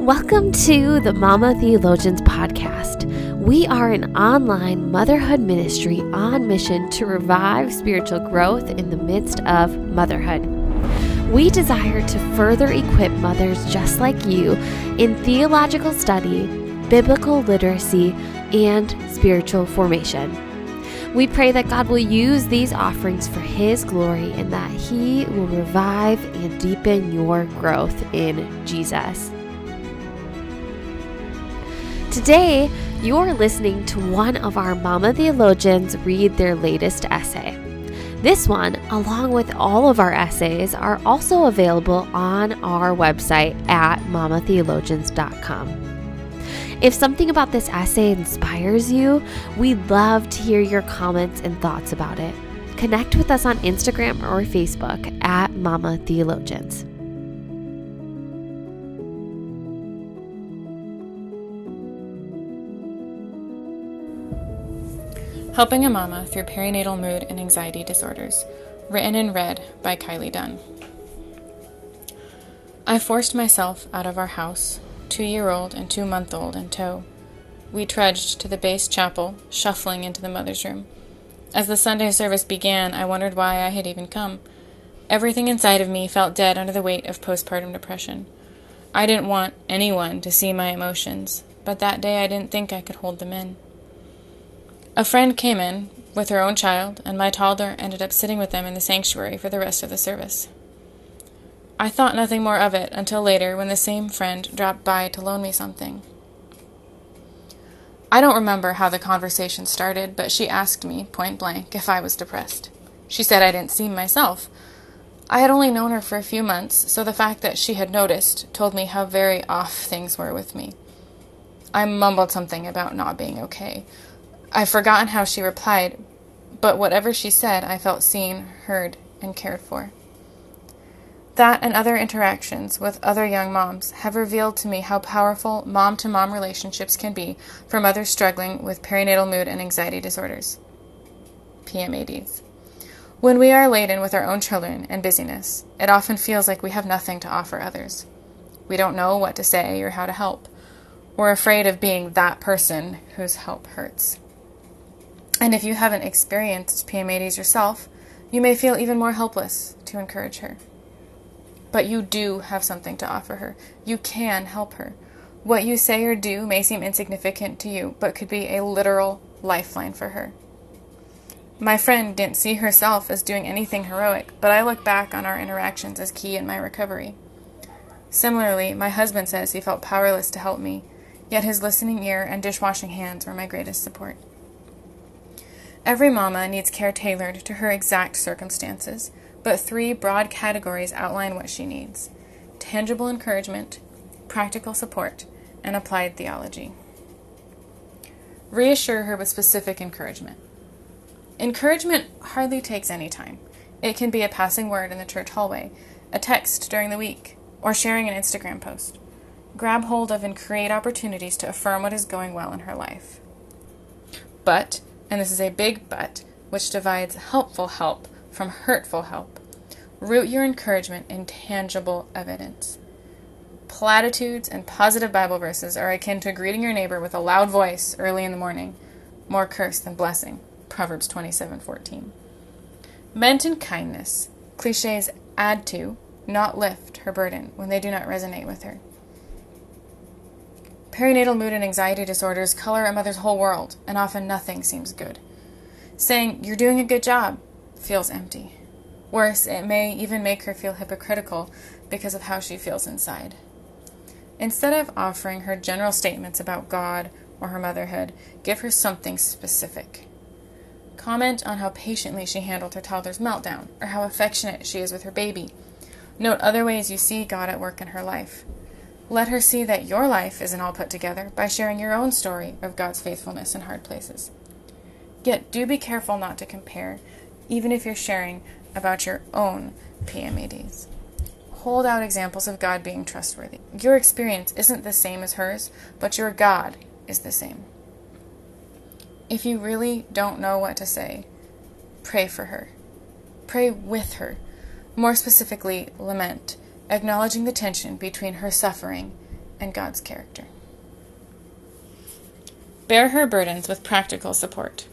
Welcome to the Mama Theologians podcast. We are an online motherhood ministry on mission to revive spiritual growth in the midst of motherhood. We desire to further equip mothers just like you in theological study, biblical literacy, and spiritual formation. We pray that God will use these offerings for His glory and that He will revive and deepen your growth in Jesus. Today, you're listening to one of our Mama Theologians read their latest essay. This one, along with all of our essays, are also available on our website at mamatheologians.com. If something about this essay inspires you, we'd love to hear your comments and thoughts about it. Connect with us on Instagram or Facebook at Mama Theologians. Helping a Mama Through Perinatal Mood and Anxiety Disorders, written and read by Kylie Dunn. I forced myself out of our house, two year old and two month old in tow. We trudged to the base chapel, shuffling into the mother's room. As the Sunday service began, I wondered why I had even come. Everything inside of me felt dead under the weight of postpartum depression. I didn't want anyone to see my emotions, but that day I didn't think I could hold them in. A friend came in with her own child, and my toddler ended up sitting with them in the sanctuary for the rest of the service. I thought nothing more of it until later when the same friend dropped by to loan me something. I don't remember how the conversation started, but she asked me, point blank, if I was depressed. She said I didn't seem myself. I had only known her for a few months, so the fact that she had noticed told me how very off things were with me. I mumbled something about not being okay. I've forgotten how she replied, but whatever she said, I felt seen, heard, and cared for. That and other interactions with other young moms have revealed to me how powerful mom to mom relationships can be for mothers struggling with perinatal mood and anxiety disorders. PMADs. When we are laden with our own children and busyness, it often feels like we have nothing to offer others. We don't know what to say or how to help. We're afraid of being that person whose help hurts. And if you haven't experienced PMADs yourself, you may feel even more helpless to encourage her. But you do have something to offer her. You can help her. What you say or do may seem insignificant to you, but could be a literal lifeline for her. My friend didn't see herself as doing anything heroic, but I look back on our interactions as key in my recovery. Similarly, my husband says he felt powerless to help me, yet his listening ear and dishwashing hands were my greatest support. Every mama needs care tailored to her exact circumstances, but three broad categories outline what she needs tangible encouragement, practical support, and applied theology. Reassure her with specific encouragement. Encouragement hardly takes any time. It can be a passing word in the church hallway, a text during the week, or sharing an Instagram post. Grab hold of and create opportunities to affirm what is going well in her life. But and this is a big but, which divides helpful help from hurtful help. Root your encouragement in tangible evidence. Platitudes and positive Bible verses are akin to greeting your neighbor with a loud voice early in the morning. More curse than blessing. Proverbs 27:14. Meant in kindness, clichés add to, not lift her burden when they do not resonate with her. Perinatal mood and anxiety disorders color a mother's whole world, and often nothing seems good. Saying, You're doing a good job, feels empty. Worse, it may even make her feel hypocritical because of how she feels inside. Instead of offering her general statements about God or her motherhood, give her something specific. Comment on how patiently she handled her toddler's meltdown, or how affectionate she is with her baby. Note other ways you see God at work in her life. Let her see that your life isn't all put together by sharing your own story of God's faithfulness in hard places. Yet do be careful not to compare, even if you're sharing about your own PMADs. Hold out examples of God being trustworthy. Your experience isn't the same as hers, but your God is the same. If you really don't know what to say, pray for her. Pray with her. More specifically, lament acknowledging the tension between her suffering and God's character. Bear her burdens with practical support.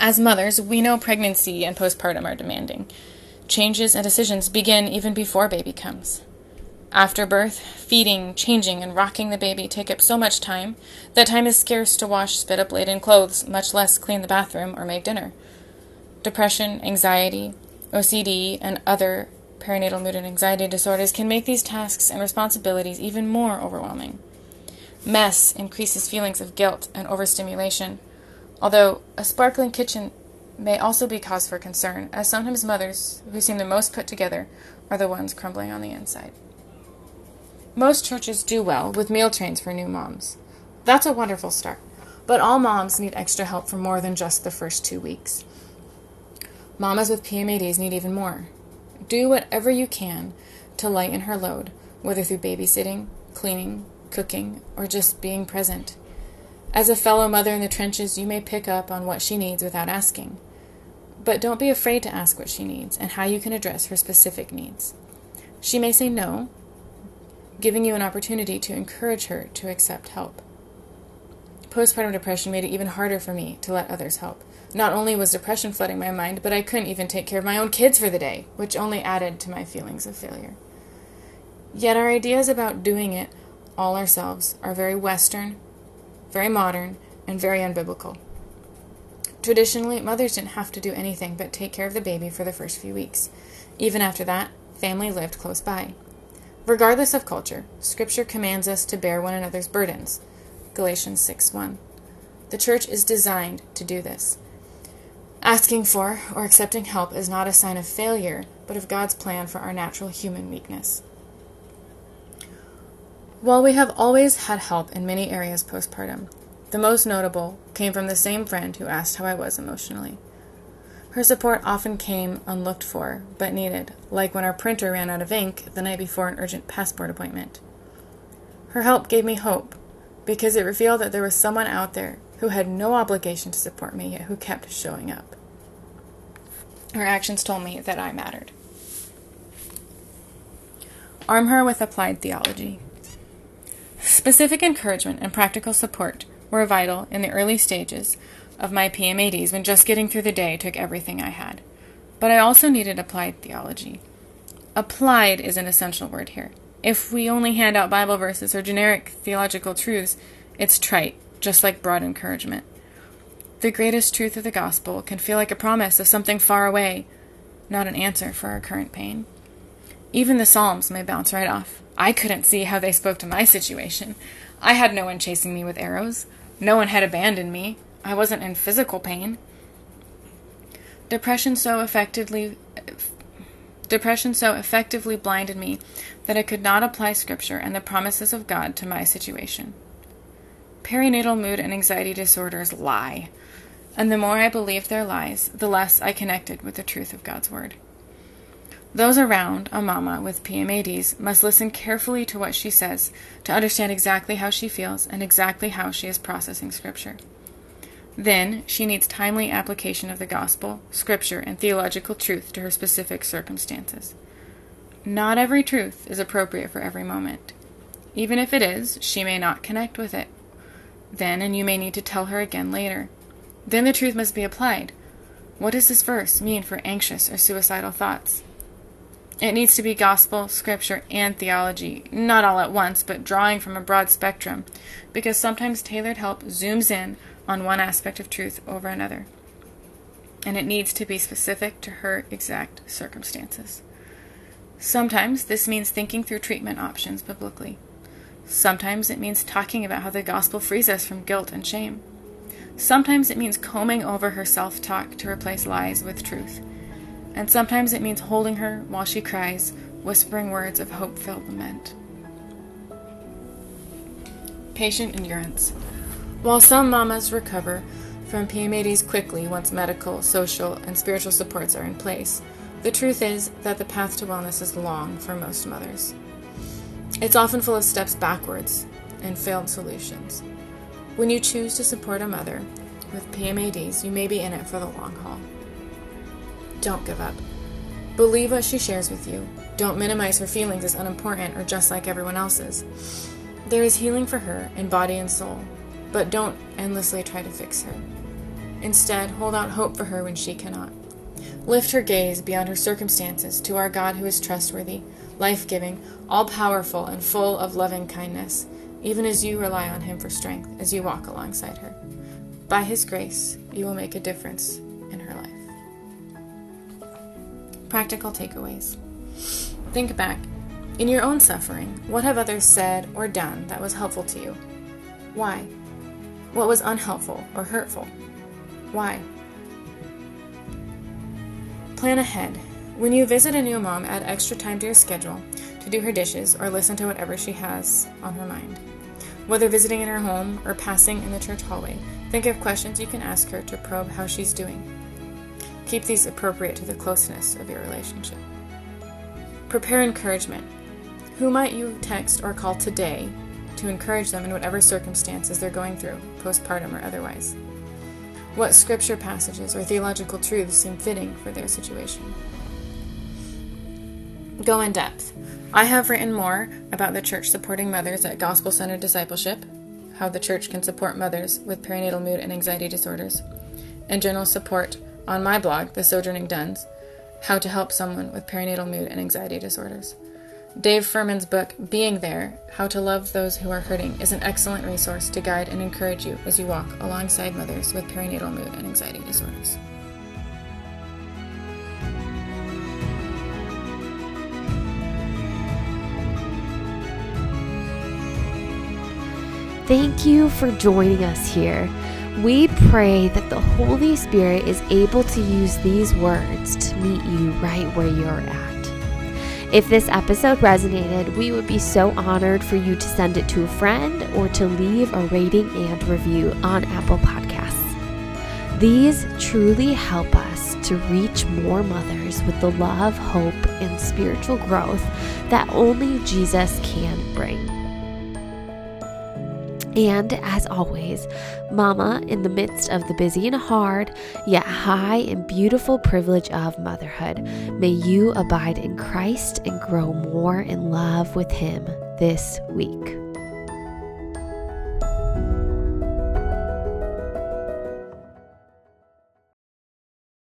As mothers, we know pregnancy and postpartum are demanding. Changes and decisions begin even before baby comes. After birth, feeding, changing, and rocking the baby take up so much time that time is scarce to wash spit up laden clothes, much less clean the bathroom or make dinner. Depression, anxiety, OCD, and other perinatal mood and anxiety disorders can make these tasks and responsibilities even more overwhelming. Mess increases feelings of guilt and overstimulation, although a sparkling kitchen may also be cause for concern, as sometimes mothers, who seem the most put together, are the ones crumbling on the inside. Most churches do well with meal trains for new moms. That's a wonderful start, but all moms need extra help for more than just the first two weeks. Mamas with PMADs need even more. Do whatever you can to lighten her load, whether through babysitting, cleaning, cooking, or just being present. As a fellow mother in the trenches, you may pick up on what she needs without asking. But don't be afraid to ask what she needs and how you can address her specific needs. She may say no, giving you an opportunity to encourage her to accept help. Postpartum depression made it even harder for me to let others help. Not only was depression flooding my mind, but I couldn't even take care of my own kids for the day, which only added to my feelings of failure. Yet our ideas about doing it all ourselves are very Western, very modern, and very unbiblical. Traditionally, mothers didn't have to do anything but take care of the baby for the first few weeks. Even after that, family lived close by. Regardless of culture, Scripture commands us to bear one another's burdens. Galatians 6 1. The church is designed to do this. Asking for or accepting help is not a sign of failure, but of God's plan for our natural human weakness. While we have always had help in many areas postpartum, the most notable came from the same friend who asked how I was emotionally. Her support often came unlooked for, but needed, like when our printer ran out of ink the night before an urgent passport appointment. Her help gave me hope, because it revealed that there was someone out there who had no obligation to support me, yet who kept showing up. Her actions told me that I mattered. Arm her with applied theology. Specific encouragement and practical support were vital in the early stages of my PMADs when just getting through the day took everything I had. But I also needed applied theology. Applied is an essential word here. If we only hand out Bible verses or generic theological truths, it's trite, just like broad encouragement. The greatest truth of the gospel can feel like a promise of something far away, not an answer for our current pain. Even the Psalms may bounce right off. I couldn't see how they spoke to my situation. I had no one chasing me with arrows. No one had abandoned me. I wasn't in physical pain. Depression so effectively depression so effectively blinded me that I could not apply scripture and the promises of God to my situation. Perinatal mood and anxiety disorders lie, and the more I believed their lies, the less I connected with the truth of God's word. Those around a mama with PMADs must listen carefully to what she says to understand exactly how she feels and exactly how she is processing scripture. Then she needs timely application of the gospel, scripture, and theological truth to her specific circumstances. Not every truth is appropriate for every moment. Even if it is, she may not connect with it then, and you may need to tell her again later. Then the truth must be applied. What does this verse mean for anxious or suicidal thoughts? It needs to be gospel, scripture, and theology, not all at once, but drawing from a broad spectrum, because sometimes tailored help zooms in on one aspect of truth over another. And it needs to be specific to her exact circumstances. Sometimes this means thinking through treatment options biblically. Sometimes it means talking about how the gospel frees us from guilt and shame. Sometimes it means combing over her self talk to replace lies with truth. And sometimes it means holding her while she cries, whispering words of hope filled lament. Patient endurance. While some mamas recover from PMADs quickly once medical, social, and spiritual supports are in place, the truth is that the path to wellness is long for most mothers. It's often full of steps backwards and failed solutions. When you choose to support a mother with PMADs, you may be in it for the long haul. Don't give up. Believe what she shares with you. Don't minimize her feelings as unimportant or just like everyone else's. There is healing for her in body and soul, but don't endlessly try to fix her. Instead, hold out hope for her when she cannot. Lift her gaze beyond her circumstances to our God who is trustworthy, life giving, all powerful, and full of loving kindness, even as you rely on him for strength as you walk alongside her. By his grace, you will make a difference in her life. Practical takeaways Think back. In your own suffering, what have others said or done that was helpful to you? Why? What was unhelpful or hurtful? Why? Plan ahead. When you visit a new mom, add extra time to your schedule to do her dishes or listen to whatever she has on her mind. Whether visiting in her home or passing in the church hallway, think of questions you can ask her to probe how she's doing. Keep these appropriate to the closeness of your relationship. Prepare encouragement. Who might you text or call today to encourage them in whatever circumstances they're going through, postpartum or otherwise? What scripture passages or theological truths seem fitting for their situation? Go in depth. I have written more about the church supporting mothers at Gospel Centered Discipleship, how the church can support mothers with perinatal mood and anxiety disorders, and general support on my blog, The Sojourning Dunns, how to help someone with perinatal mood and anxiety disorders. Dave Furman's book, Being There How to Love Those Who Are Hurting, is an excellent resource to guide and encourage you as you walk alongside mothers with perinatal mood and anxiety disorders. Thank you for joining us here. We pray that the Holy Spirit is able to use these words to meet you right where you're at. If this episode resonated, we would be so honored for you to send it to a friend or to leave a rating and review on Apple Podcasts. These truly help us to reach more mothers with the love, hope, and spiritual growth that only Jesus can bring. And as always, Mama, in the midst of the busy and hard, yet high and beautiful privilege of motherhood, may you abide in Christ and grow more in love with Him this week.